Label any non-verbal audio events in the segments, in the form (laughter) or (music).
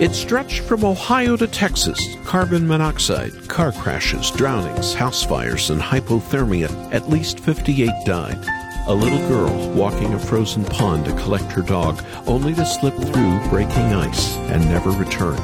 It stretched from Ohio to Texas. Carbon monoxide, car crashes, drownings, house fires, and hypothermia. At least 58 died. A little girl walking a frozen pond to collect her dog, only to slip through breaking ice and never return.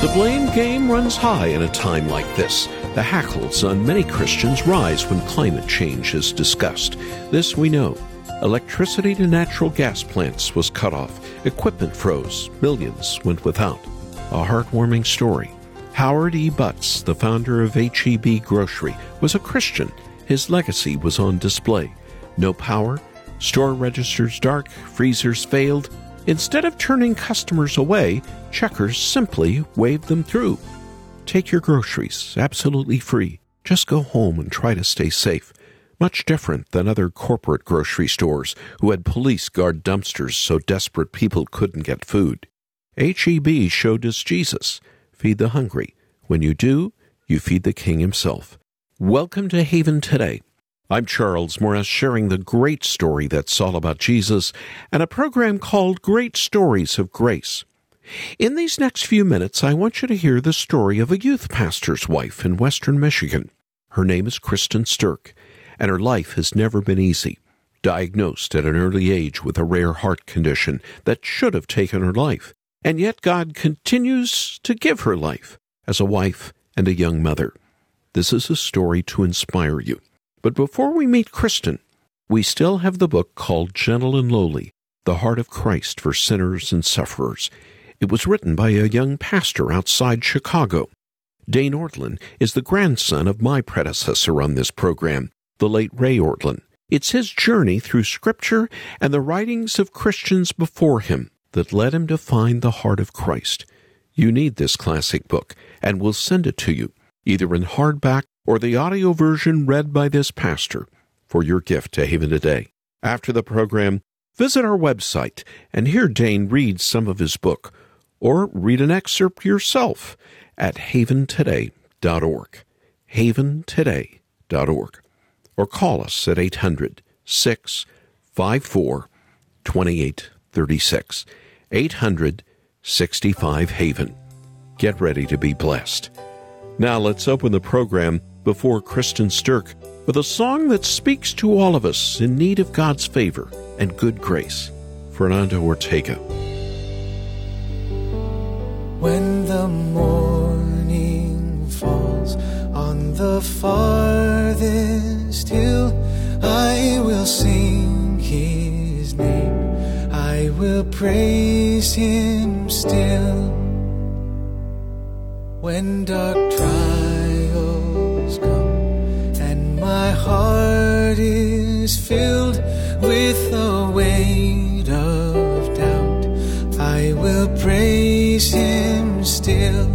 The blame game runs high in a time like this. The hackles on many Christians rise when climate change is discussed. This we know. Electricity to natural gas plants was cut off, equipment froze, millions went without. A heartwarming story. Howard E. Butts, the founder of HEB Grocery, was a Christian. His legacy was on display. No power, store registers dark, freezers failed. Instead of turning customers away, checkers simply waved them through. Take your groceries absolutely free. Just go home and try to stay safe much different than other corporate grocery stores who had police guard dumpsters so desperate people couldn't get food. HEB showed us Jesus. Feed the hungry. When you do, you feed the King himself. Welcome to Haven Today. I'm Charles Morris, sharing the great story that's all about Jesus and a program called Great Stories of Grace. In these next few minutes, I want you to hear the story of a youth pastor's wife in western Michigan. Her name is Kristen Stirk and her life has never been easy. Diagnosed at an early age with a rare heart condition that should have taken her life, and yet God continues to give her life as a wife and a young mother. This is a story to inspire you. But before we meet Kristen, we still have the book called Gentle and Lowly The Heart of Christ for Sinners and Sufferers. It was written by a young pastor outside Chicago. Dane Ortlund is the grandson of my predecessor on this program, the late Ray Ortlund. It's his journey through Scripture and the writings of Christians before him that led him to find the heart of Christ. You need this classic book, and we'll send it to you, either in hardback or the audio version read by this pastor, for your gift to Haven Today. After the program, visit our website and hear Dane read some of his book, or read an excerpt yourself at haventoday.org. haventoday.org or call us at 800 654 2836. 800 65 Haven. Get ready to be blessed. Now let's open the program before Kristen Stirk with a song that speaks to all of us in need of God's favor and good grace. Fernando Ortega. When the morning falls on the farthest hill, I will sing his name. I will praise him still. When dark trials my heart is filled with the weight of doubt, I will praise him still.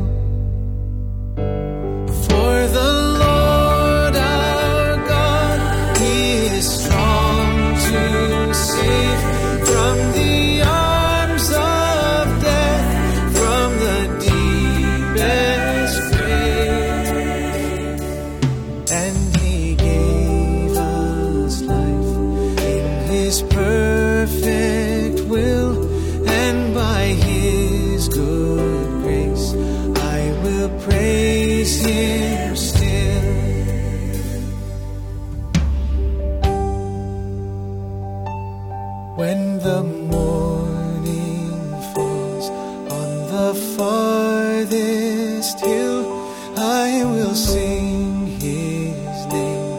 this hill, I will sing his name.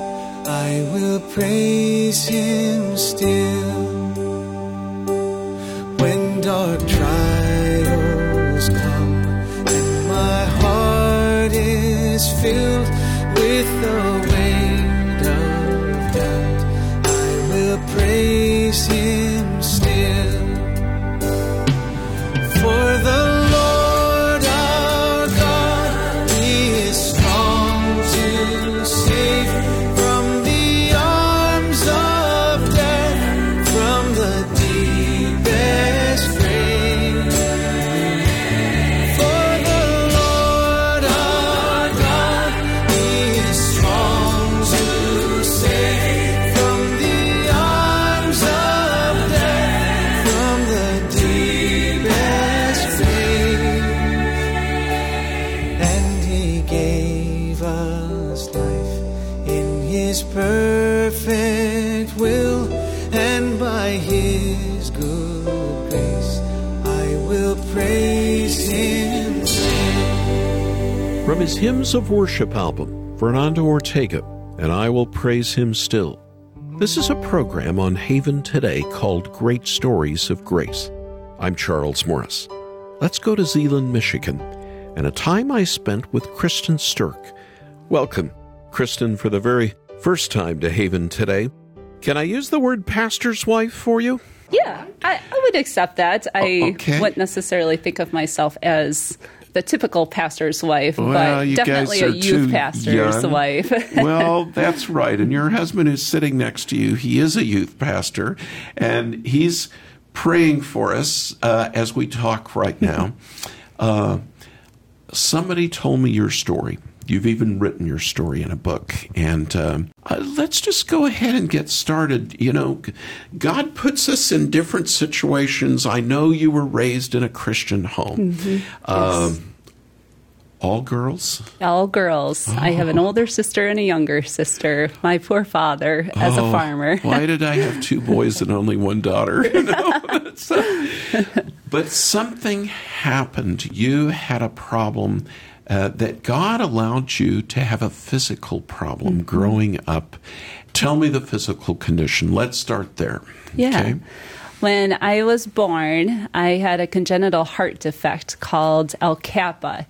I will praise him still. From his Hymns of Worship album, Fernando Ortega, and I Will Praise Him Still. This is a program on Haven Today called Great Stories of Grace. I'm Charles Morris. Let's go to Zeeland, Michigan, and a time I spent with Kristen Stirk. Welcome, Kristen, for the very first time to Haven Today. Can I use the word pastor's wife for you? Yeah, I, I would accept that. I Oh, okay. wouldn't necessarily think of myself as the typical pastor's wife, Well, but definitely a youth pastor's young. wife. (laughs) well, that's right. And your husband is sitting next to you. He is a youth pastor, and he's praying for us uh, as we talk right now. Uh, somebody told me your story. You've even written your story in a book. And um, uh, let's just go ahead and get started. You know, God puts us in different situations. I know you were raised in a Christian home. Um, all girls? All girls. I have Oh. an older sister and a younger sister. My poor father, as a Oh, farmer. (laughs) why did I have two boys and only one daughter? (laughs) You know? So- but something happened. You had a problem uh, that God allowed you to have a physical problem Mm-hmm. growing up. Tell me the physical condition. Let's start there. Yeah. Okay? When I was born, I had a congenital heart defect called L kappa.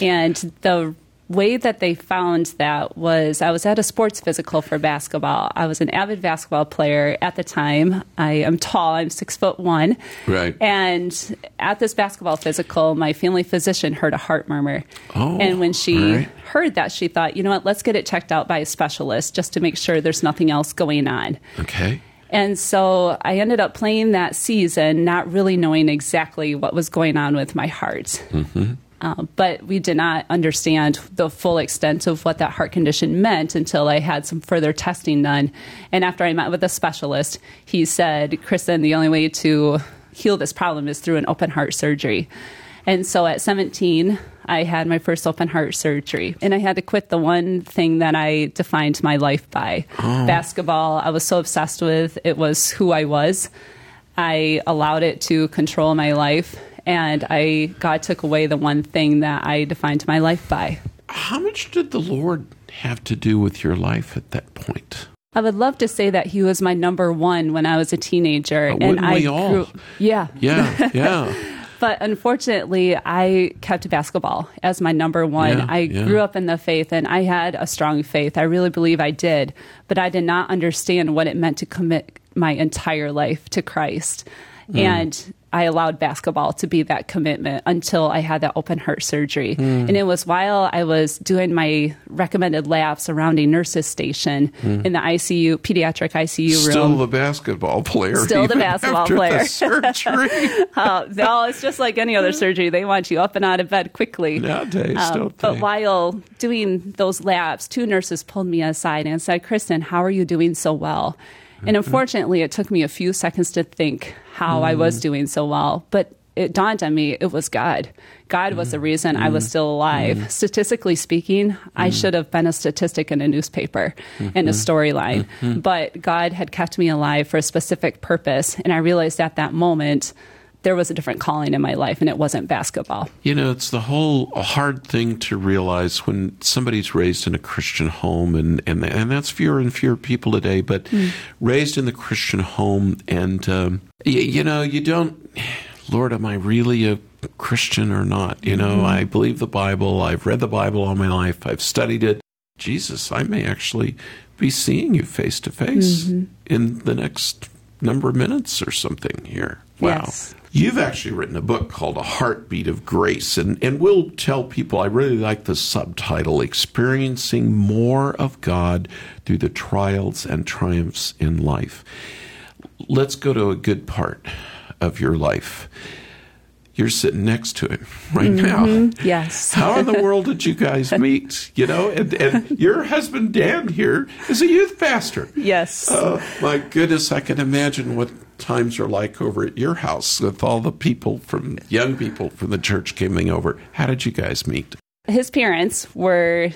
And the way that they found that was I was at a sports physical for basketball. I was an avid basketball player at the time. I am tall, I'm six foot one. Right. And at this basketball physical, my family physician heard a heart murmur. Oh, and when she right. heard that, she thought, you know what, let's get it checked out by a specialist just to make sure there's nothing else going on. Okay. And so I ended up playing that season, not really knowing exactly what was going on with my heart. Mm-hmm. Uh, but we did not understand the full extent of what that heart condition meant until I had some further testing done. And after I met with a specialist, he said, Kristen, the only way to heal this problem is through an open heart surgery. And so at 17, I had my first open heart surgery. And I had to quit the one thing that I defined my life by basketball. I was so obsessed with it, was who I was. I allowed it to control my life. And I God took away the one thing that I defined my life by. How much did the Lord have to do with your life at that point? I would love to say that he was my number one when I was a teenager, Uh, and I grew. Yeah, Yeah, (laughs) yeah. But unfortunately, I kept basketball as my number one. Yeah, I yeah. grew up in the faith and I had a strong faith. I really believe I did. But I did not understand what it meant to commit my entire life to Christ. Mm. And I allowed basketball to be that commitment until I had that open heart surgery. Mm. And it was while I was doing my recommended laps around surrounding nurses station in the ICU, pediatric ICU Mm. Still room. the basketball player. Still the basketball player. The surgery. (laughs) Uh, no, it's just like any other surgery. They want you up and out of bed quickly. Nowadays, Um, but while doing those labs, two nurses pulled me aside and said, Kristen, how are you doing so well? And Mm-hmm. unfortunately, it took me a few seconds to think how I Mm. was doing so well. But it dawned on me it was God. God was the Mm. reason I was still alive. Statistically speaking, I Mm. should have been a statistic in a newspaper Mm-hmm. in a storyline. But God had kept me alive for a specific purpose. And I realized at that moment, there was a different calling in my life, and it wasn't basketball. You know, it's the whole hard thing to realize when somebody's raised in a Christian home, and and and that's fewer and fewer people today. But hmm. raised in the Christian home, and um, y- you know, you don't. Lord, am I really a Christian or not? You know, mm-hmm. I believe the Bible. I've read the Bible all my life. I've studied it. Jesus, I may actually be seeing you face to face mm-hmm. in the next number of minutes or something here. Wow. Yes. You've actually written a book called A Heartbeat of Grace, and, and we'll tell people I really like the subtitle Experiencing More of God Through the Trials and Triumphs in Life. Let's go to a good part of your life. You're sitting next to him right mm-hmm. now. Yes. (laughs) How in the world did you guys (laughs) meet? You know, and, and your husband Dan here is a youth pastor. Yes. Oh my goodness, I can imagine what times are like over at your house with all the people from young people from the church coming over. How did you guys meet? His parents were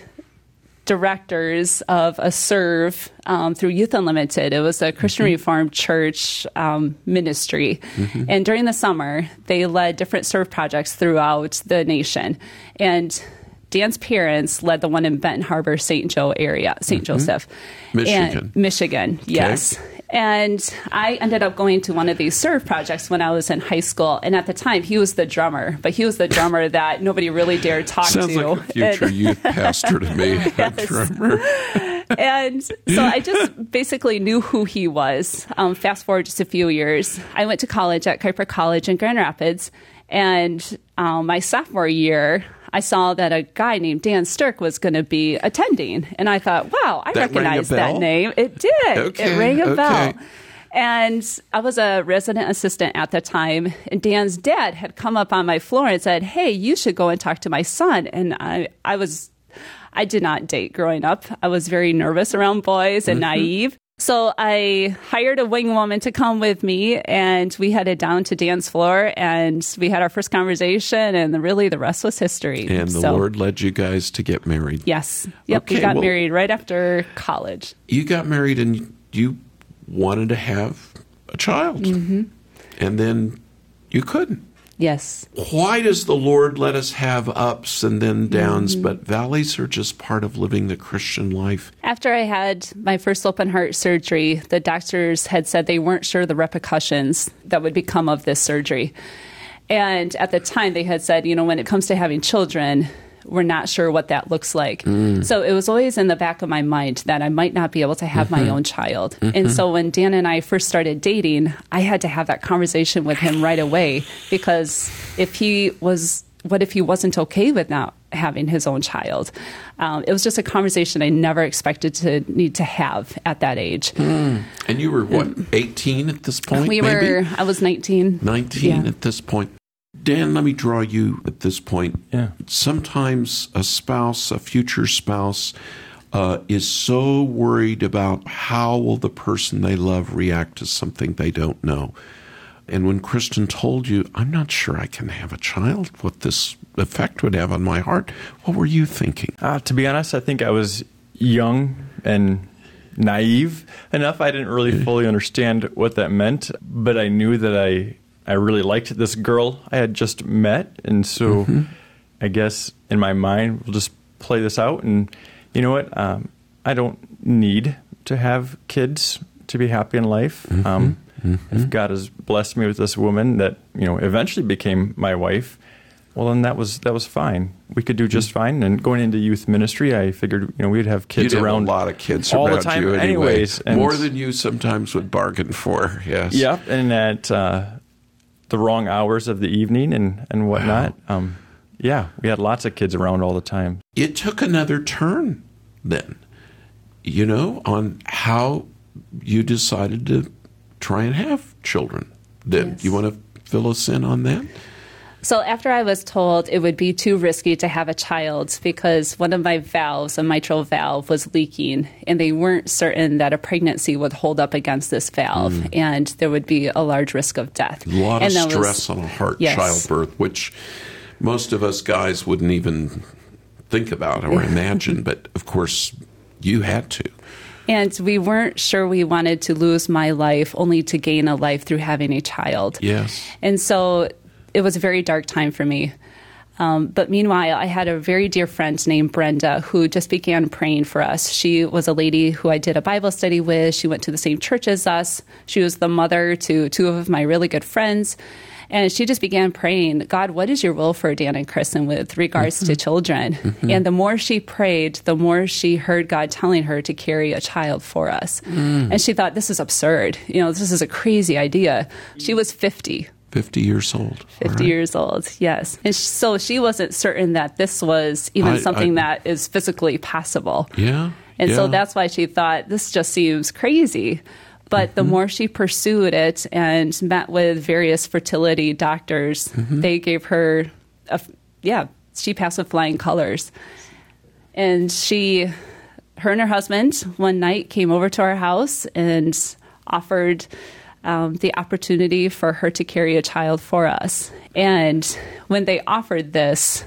directors of a serve um, through Youth Unlimited. It was a Christian Mm-hmm. Reformed Church um, ministry. And during the summer, they led different serve projects throughout the nation. And Dan's parents led the one in Benton Harbor, St. Joe area, saint Joseph. Mm-hmm. Michigan. And Michigan, yes. And I ended up going to one of these serve projects when I was in high school. And at the time, he was the drummer, but he was the drummer that nobody really dared talk Sounds to. like a future And- youth (laughs) pastor to me. Yes. drummer. and so I just basically knew who he was. Um, fast forward just a few years, I went to college at Kuyper College in Grand Rapids, and um, my sophomore year, I saw that a guy named Dan Stirk was going to be attending, and I thought, "Wow, I That recognize that name. It did. Okay, it rang a okay. bell." And I was a resident assistant at the time, and Dan's dad had come up on my floor and said, "Hey, you should go and talk to my son." And I, I was I did not date growing up. I was very nervous around boys and naive. So I hired a wing woman to come with me, and we headed down to dance floor, and we had our first conversation, and really the rest was history. And the So, Lord led you guys to get married. yes, yep, Okay, we got well- married right after college. You got married and you wanted to have a child. Mm-hmm. And then you couldn't. Yes, Why does the Lord let us have ups and then downs, Mm-hmm. but valleys are just part of living the Christian life? After I had my first open heart surgery, the doctors had said they weren't sure the repercussions that would become of this surgery. And at the time, they had said, you know, when it comes to having children, we're not sure what that looks like. So it was always in the back of my mind that I might not be able to have my mm-hmm. own child. Mm-hmm. And so when Dan and I first started dating, I had to have that conversation with him right away because if he was, what if he wasn't okay with not having his own child? Um, it was just a conversation I never expected to need to have at that age. Hmm. And you were, what, mm. 18 at this point? we maybe? were, I was 19. 19 Yeah. at this point. Dan, let me draw you at this point. Yeah. Sometimes a spouse, a future spouse, uh, is so worried about how will the person they love react to something they don't know. And when Kristen told you, I'm not sure I can have a child, what this effect would have on my heart, what were you thinking? Uh, to be honest, I think I was young and naive enough. I didn't really fully understand what that meant, but I knew that I I really liked this girl I had just met, and so I guess in my mind we'll just play this out. And you know what? Um, I don't need to have kids to be happy in life. Um, If God has blessed me with this woman that you know eventually became my wife, well then that was that was fine. We could do just fine. And going into youth ministry, I figured you know we'd have kids You'd have around a lot of kids all around the time, you anyway. anyways. and- More than you sometimes would bargain for, yes. Yep, and at uh, the wrong hours of the evening and and whatnot. Um, yeah, we had lots of kids around all the time. it took another turn then, you know, on how you decided to try and have children. Then Yes. you want to fill us in on that? So after I was told it would be too risky to have a child because one of my valves, a mitral valve, was leaking, and they weren't certain that a pregnancy would hold up against this valve, hmm. and there would be a large risk of death. A lot and of that was- stress on a heart Yes. childbirth, which most of us guys wouldn't even think about or (laughs) imagine, but of course you had to. And we weren't sure we wanted to lose my life only to gain a life through having a child. Yes. And so it was a very dark time for me. Um, but meanwhile, I had a very dear friend named Brenda who just began praying for us. She was a lady who I did a Bible study with. She went to the same church as us. She was the mother to two of my really good friends. And she just began praying, God, what is your will for Dan and Kristen with regards to mm-hmm. children? Mm-hmm. And the more she prayed, the more she heard God telling her to carry a child for us. Mm. And she thought, this is absurd. You know, this is a crazy idea. She was 50 50 years old. 50 All right. years old, yes. And so she wasn't certain that this was even I- something I- that is physically possible. Yeah. And so that's why she thought this just seems crazy. But Mm-hmm. the more she pursued it and met with various fertility doctors, Mm-hmm. they gave her, a, yeah, she passed with flying colors. And she, her and her husband, one night came over to our house and offered um, the opportunity for her to carry a child for us. And when they offered this,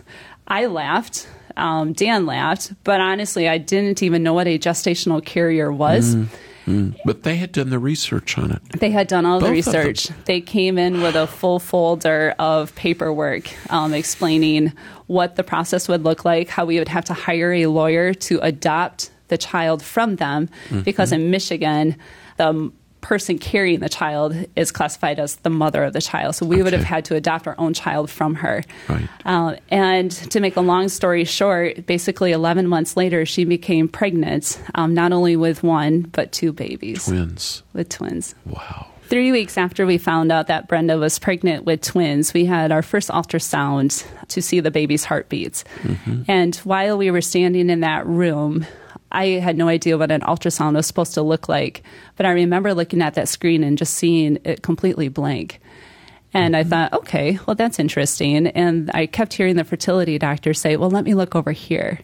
I laughed. um, Dan laughed, but honestly, I didn't even know what a gestational carrier was. But they had done the research on it. They had done all the Both of them. research. They came in with a full folder of paperwork um, explaining what the process would look like, how we would have to hire a lawyer to adopt the child from them, Mm-hmm. because in Michigan, the person carrying the child is classified as the mother of the child. So we would have had to adopt our own child from her. Right. Uh, and to make a long story short, basically 11 months later, she became pregnant, um, not only with one, but two babies, Twins. with twins. Wow. Three weeks after we found out that Brenda was pregnant with twins, we had our first ultrasound to see the baby's heartbeats. And while we were standing in that room, I had no idea what an ultrasound was supposed to look like. But I remember looking at that screen and just seeing it completely blank. And I mm-hmm. thought, okay, well, that's interesting. And I kept hearing the fertility doctor say, well, let me look over here.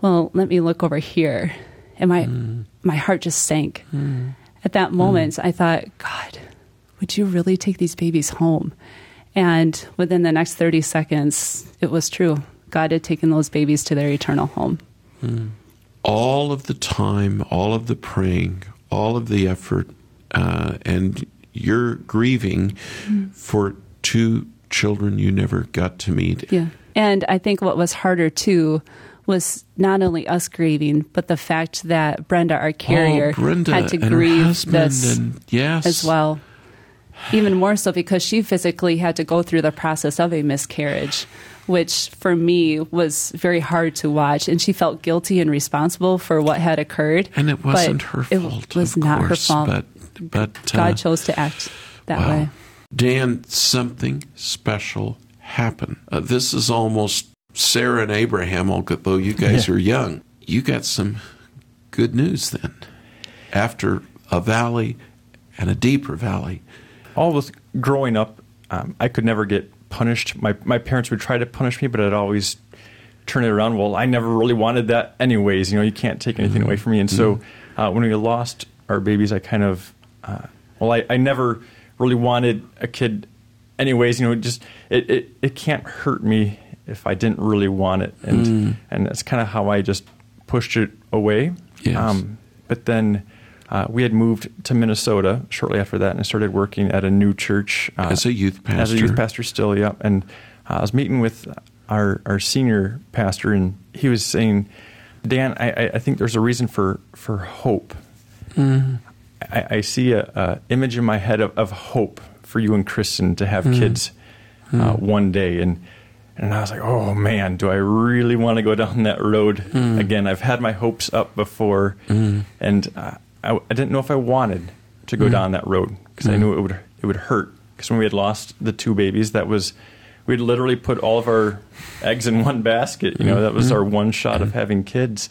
Well, let me look over here. And my, mm. my heart just sank. Mm. At that mm. moment, I thought, God, would you really take these babies home? And within the next 30 seconds, it was true. God had taken those babies to their eternal home. All of the time, all of the praying, all of the effort, uh, and you're grieving for two children you never got to meet. Yeah. And I think what was harder too was not only us grieving, but the fact that Brenda, our carrier, oh, Brenda had to grieve this and yes, as well. Even more so because she physically had to go through the process of a miscarriage, which for me was very hard to watch. And she felt guilty and responsible for what had occurred. And it wasn't her it fault. was of not course, her fault. But, but uh, God chose to act that wow. way. Dan, something special happened. Uh, this is almost Sarah and Abraham, although you guys are young. You got some good news then. After a valley and a deeper valley. All with growing up, um, I could never get punished. My my parents would try to punish me, but I'd always turn it around. Well, I never really wanted that, anyways. You know, you can't take anything away from me. And so, uh, when we lost our babies, I kind of, uh, well, I, I never really wanted a kid, anyways. You know, it just it, it it can't hurt me if I didn't really want it, and and that's kind of how I just pushed it away. Um, Yes. but then uh, we had moved to Minnesota shortly after that, and I started working at a new church uh, As a youth pastor. As a youth pastor. still, yeah. And uh, I was meeting with our our senior pastor, and he was saying, "Dan, I, I- think there's a reason for for hope. I, I see a, a image in my head of, of hope for you and Kristen to have kids uh, one day." And and I was like, "Oh man, do I really want to go down that road again? I've had my hopes up before, and uh, I, I didn't know if I wanted to go mm-hmm. down that road because I knew it mm-hmm. would it would hurt. Because when we had lost the two babies, that was we'd literally put all of our eggs in one basket. You know, that was mm-hmm. our one shot of having kids,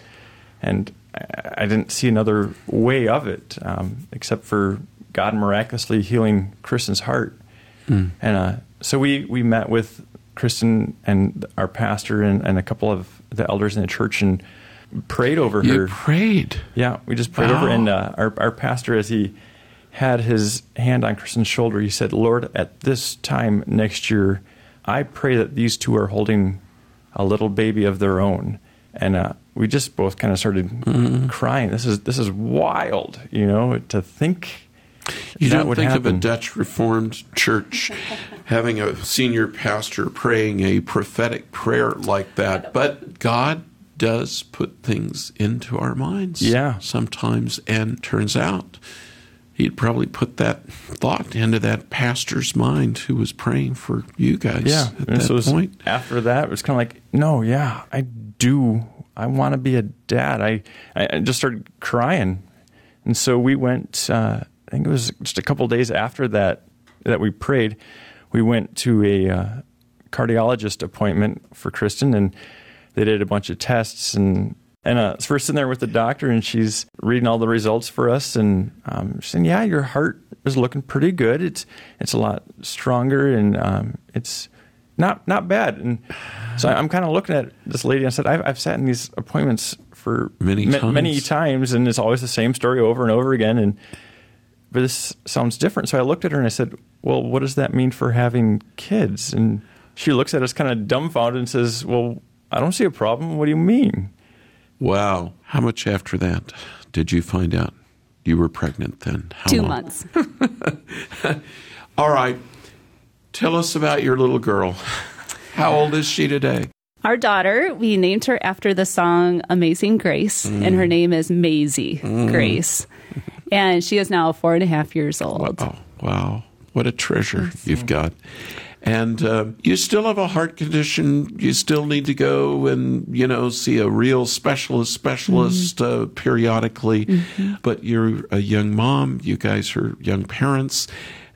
and I, I didn't see another way of it um, except for God miraculously healing Kristen's heart. Mm. And uh, so we we met with Kristen and our pastor and, and a couple of the elders in the church and prayed over You her. prayed. Yeah, we just prayed Wow. over, and uh, our our pastor, as he had his hand on Kristen's shoulder, he said, "Lord, at this time next year, I pray that these two are holding a little baby of their own." And uh, we just both kind of started Mm-hmm. crying. This is this is wild, you know, to think You that don't would think of a. Dutch Reformed church (laughs) having a senior pastor praying a prophetic prayer like that, but God does put things into our minds Yeah. sometimes, and turns out He'd probably put that thought into that pastor's mind who was praying for you guys Yeah. at And that so point. after that, it was kind of like, no, yeah, I do. I want to be a dad. I, I I just started crying. And so we went, uh, I think it was just a couple days after that, that we prayed, we went to a uh, cardiologist appointment for Kristen and they did a bunch of tests and and uh, so we're sitting there with the doctor, and she's reading all the results for us, and um, she's saying, "Yeah, your heart is looking pretty good. It's it's a lot stronger, and um, it's not not bad." And so I'm kind of looking at this lady. and I said, "I've, I've sat in these appointments for Many ma- many times. times, and it's always the same story over and over again." And but this sounds different. So I looked at her and I said, "Well, what does that mean for having kids?" And she looks at us kind of dumbfounded and says, "Well, I don't see a problem. What do you mean? Wow. How much after that did you find out you were pregnant then? How Two long? months. (laughs) All right. Tell us about your little girl. How old is she today? Our daughter, we named her after the song Amazing Grace, and her mm. name is Maisie mm. Grace. (laughs) And she is now four and a half years old. Oh, wow. What a treasure you've got. And uh, you still have a heart condition. You still need to go and, you know, see a real specialist, specialist uh, periodically. But you're a young mom. You guys are young parents.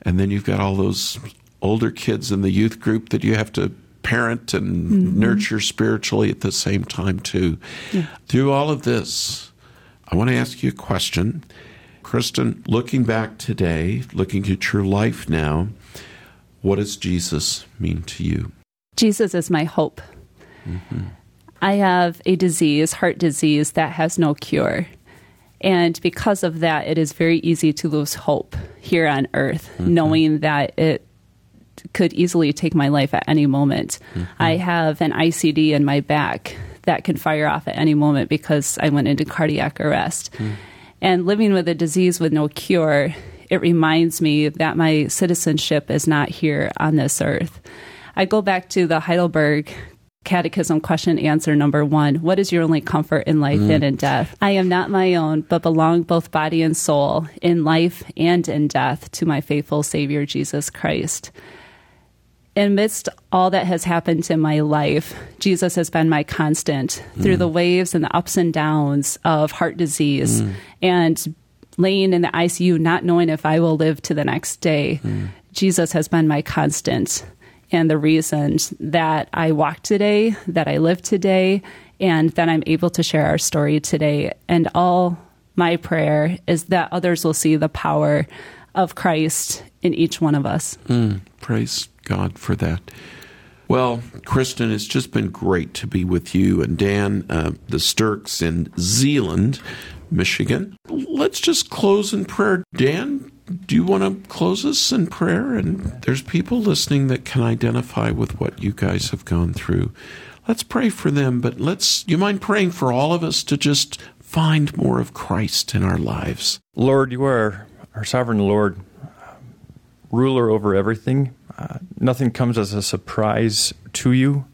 And then you've got all those older kids in the youth group that you have to parent and nurture spiritually at the same time, too. Through all of this, I want to ask you a question. Kristen, looking back today, looking at your life now, what does Jesus mean to you? Jesus is my hope. Mm-hmm. I have a disease, heart disease, that has no cure. And because of that, it is very easy to lose hope here on earth, mm-hmm. knowing that it could easily take my life at any moment. Mm-hmm. I have an ICD in my back that can fire off at any moment because I went into cardiac arrest. Hmm. And living with a disease with no cure, it reminds me that my citizenship is not here on this earth. I go back to the Heidelberg Catechism question answer number one What is your only comfort in life mm-hmm. and in death? I am not my own, but belong both body and soul, in life and in death, to my faithful Savior, Jesus Christ. Amidst all that has happened in my life, Jesus has been my constant through mm. the waves and the ups and downs of heart disease mm. and laying in the ICU, not knowing if I will live to the next day. Jesus has been my constant and the reason that I walk today, that I live today, and that I'm able to share our story today. And all my prayer is that others will see the power of Christ in each one of us. Praise God for that. Well, Kristen, it's just been great to be with you and Dan, uh, the Stirks in Zeeland, Michigan. Let's just close in prayer. Dan, do you want to close us in prayer? And there's people listening that can identify with what you guys have gone through. Let's pray for them, but let's, you mind praying for all of us to just find more of Christ in our lives? Lord, you are our sovereign Lord, ruler over everything. Uh, nothing comes as a surprise to you.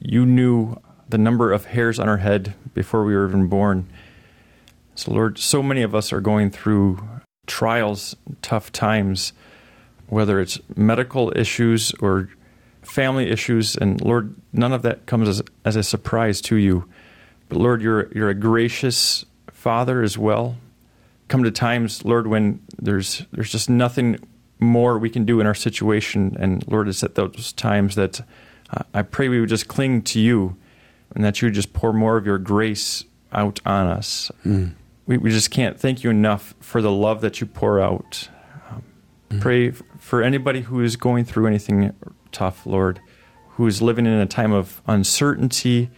You knew the number of hairs on our head before we were even born. So, Lord, so many of us are going through trials, tough times, whether it's medical issues or family issues. And Lord, none of that comes as, as a surprise to you. But Lord, you're, you're a gracious Father as well. Come to times, Lord, when there's there's just nothing more we can do in our situation. And Lord, it's at those times that uh, I pray we would just cling to you and that you would just pour more of your grace out on us. We, we just can't thank you enough for the love that you pour out. Um, Pray f- for anybody who is going through anything tough, Lord, who is living in a time of uncertainty,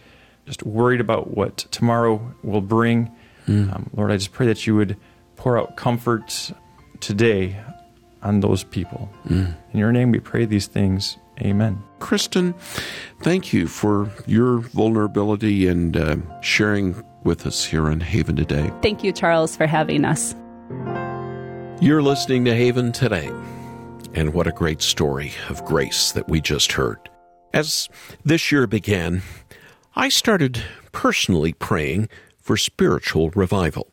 just worried about what tomorrow will bring. Um, Lord, I just pray that you would pour out comfort today on those people. In your name we pray these things. Amen. Kristen, thank you for your vulnerability and uh, sharing with us here on Haven today. Thank you, Charles, for having us. You're listening to Haven today. And what a great story of grace that we just heard. As this year began, I started personally praying for spiritual revival.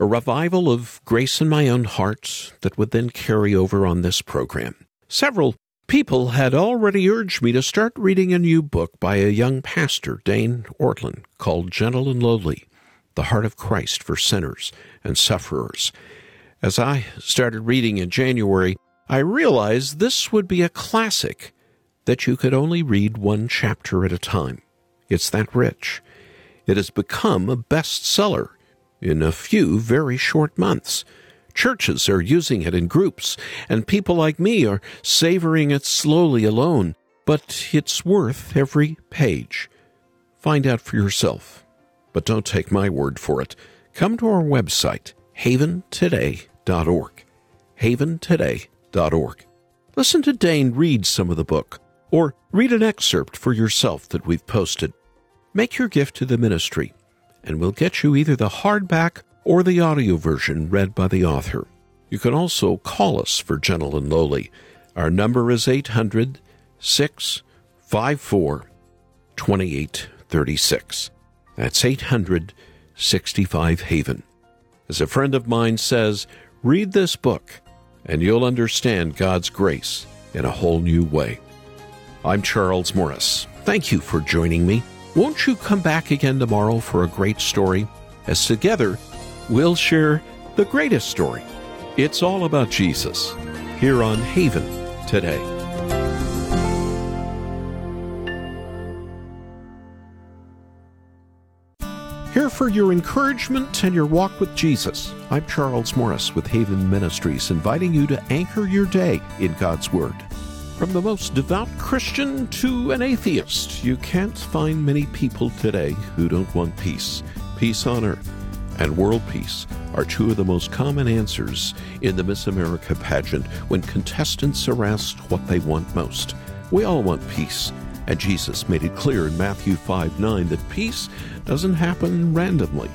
A revival of grace in my own heart that would then carry over on this program. Several people had already urged me to start reading a new book by a young pastor, Dane Ortlund, called Gentle and Lowly The Heart of Christ for Sinners and Sufferers. As I started reading in January, I realized this would be a classic that you could only read one chapter at a time. It's that rich. It has become a bestseller in a few very short months. Churches are using it in groups, and people like me are savoring it slowly alone, but it's worth every page. Find out for yourself. But don't take my word for it. Come to our website, haventoday.org. haventoday.org. Listen to Dane read some of the book, or read an excerpt for yourself that we've posted. make your gift to the ministry, and we'll get you either the hardback or the audio version read by the author. You can also call us for Gentle and Lowly. Our number is 800 654 2836. That's 865 Haven. As a friend of mine says, read this book and you'll understand God's grace in a whole new way. I'm Charles Morris. Thank you for joining me. Won't you come back again tomorrow for a great story? As together, we'll share the greatest story. It's all about Jesus here on Haven today. Here for your encouragement and your walk with Jesus. I'm Charles Morris with Haven Ministries, inviting you to anchor your day in God's Word. From the most devout Christian to an atheist, you can't find many people today who don't want peace. Peace on earth and world peace are two of the most common answers in the Miss America pageant when contestants are asked what they want most. We all want peace, and Jesus made it clear in Matthew 5 9 that peace doesn't happen randomly.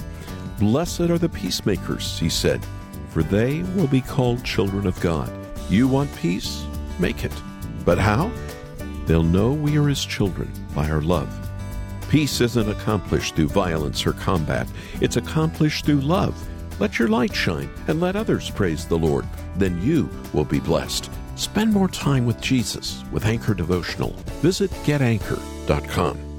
Blessed are the peacemakers, he said, for they will be called children of God. You want peace? Make it. But how? They'll know we are his children by our love. Peace isn't accomplished through violence or combat, it's accomplished through love. Let your light shine and let others praise the Lord. Then you will be blessed. Spend more time with Jesus with Anchor Devotional. Visit getanchor.com.